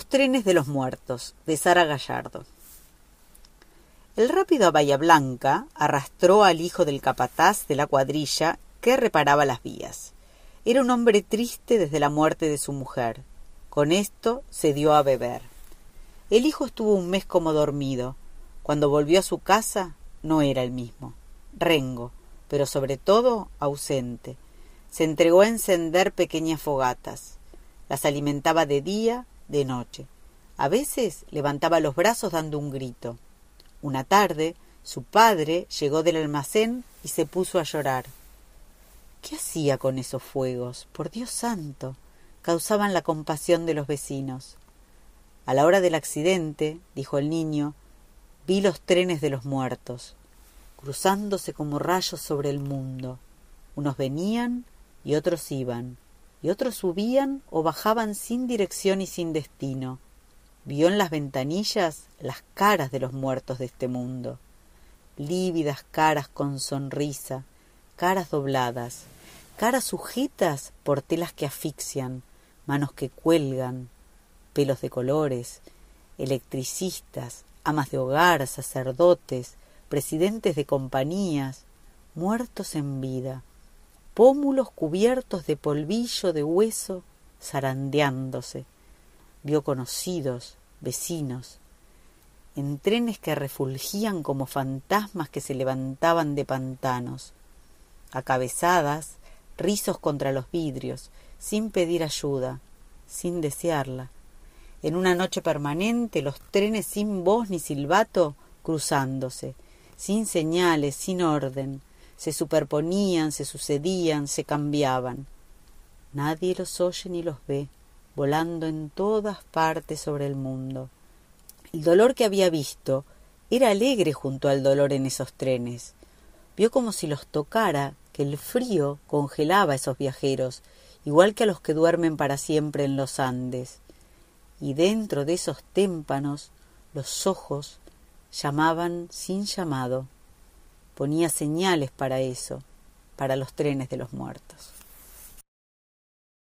trenes de los muertos, de Sara Gallardo. El rápido a Bahía Blanca arrastró al hijo del capataz de la cuadrilla que reparaba las vías. Era un hombre triste desde la muerte de su mujer. Con esto se dio a beber. El hijo estuvo un mes como dormido. Cuando volvió a su casa no era el mismo. Rengo, pero sobre todo ausente. Se entregó a encender pequeñas fogatas. Las alimentaba de día, de noche. A veces levantaba los brazos dando un grito. Una tarde, su padre llegó del almacén y se puso a llorar. ¿Qué hacía con esos fuegos? Por Dios santo. Causaban la compasión de los vecinos. A la hora del accidente, dijo el niño, vi los trenes de los muertos, cruzándose como rayos sobre el mundo. Unos venían y otros iban, y otros subían o bajaban sin dirección y sin destino. Vio en las ventanillas las caras de los muertos de este mundo, lívidas caras con sonrisa, caras dobladas, caras sujetas por telas que asfixian, manos que cuelgan, pelos de colores, electricistas, amas de hogar, sacerdotes, presidentes de compañías, muertos en vida, pómulos cubiertos de polvillo de hueso zarandeándose, vio conocidos, vecinos, en trenes que refulgían como fantasmas que se levantaban de pantanos, a cabezadas, rizos contra los vidrios, sin pedir ayuda, sin desearla. En una noche permanente los trenes sin voz ni silbato cruzándose, sin señales, sin orden, se superponían, se sucedían, se cambiaban. Nadie los oye ni los ve volando en todas partes sobre el mundo. El dolor que había visto era alegre junto al dolor en esos trenes. Vio como si los tocara que el frío congelaba a esos viajeros, igual que a los que duermen para siempre en los Andes. Y dentro de esos témpanos los ojos llamaban sin llamado. Ponía señales para eso, para los trenes de los muertos.